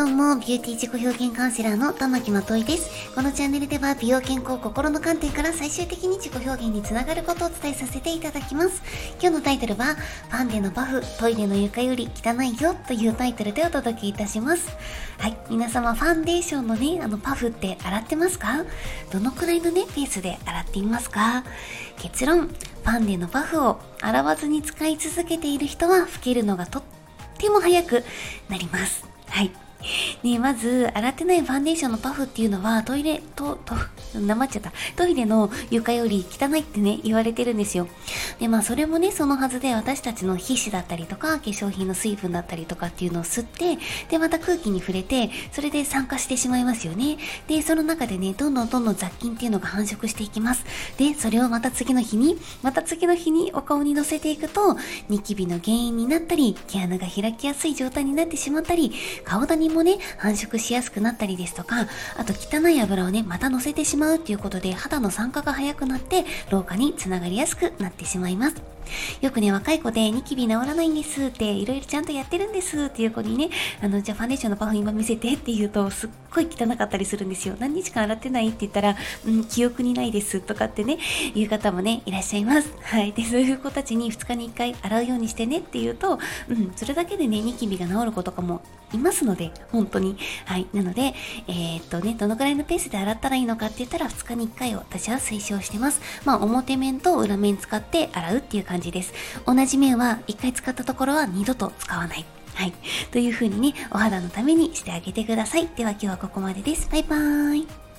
どうもビューティー自己表現カウンセラーの玉木まといです。このチャンネルでは美容健康心の観点から最終的に自己表現につながることをお伝えさせていただきます。今日のタイトルは、ファンデのパフ、トイレの床より汚いよというタイトルでお届けいたします。はい。皆様、ファンデーションのね、あのパフって洗ってますか？どのくらいのね、ペースで洗っていますか？結論、ファンデのパフを洗わずに使い続けている人は、老けるのがとっても早くなります。はい。ねまず、洗ってないファンデーションのパフっていうのは、トイレ、と、と、なまっちゃった。トイレの床より汚いってね、言われてるんですよ。で、まあ、それもね、そのはずで、私たちの皮脂だったりとか、化粧品の水分だったりとかっていうのを吸って、で、また空気に触れて、それで酸化してしまいますよね。で、その中でね、どんどんどんどん雑菌っていうのが繁殖していきます。で、それをまた次の日に、また次の日にお顔に乗せていくと、ニキビの原因になったり、毛穴が開きやすい状態になってしまったり、顔ダもね、繁殖しやすくなったりですとか、あと汚い油をね、また乗せてしまうっていうことで肌の酸化が早くなって老化につながりやすくなってしまいます。よくね、若い子でニキビ治らないんですって、いろいろちゃんとやってるんですっていう子にね、あの、じゃあファンデーションのパフ今見せてって言うと、すっごい汚かったりするんですよ。何日間洗ってないって言ったら、うん、記憶にないですとかってね、いう方もね、いらっしゃいます。はい。で、そういう子たちに2日に1回洗うようにしてねって言うと、うん、それだけでね、ニキビが治る子とかもいますので、本当に。はい。なので、えー、っとね、どのくらいのペースで洗ったらいいのかって言ったら、2日に1回を私は推奨してます。まあ、表面と裏面使って洗うっていう感じ感じです。同じ面は1回使ったところは二度と使わない。はい。という風にね、お肌のためにしてあげてください。では今日はここまでです。バイバーイ。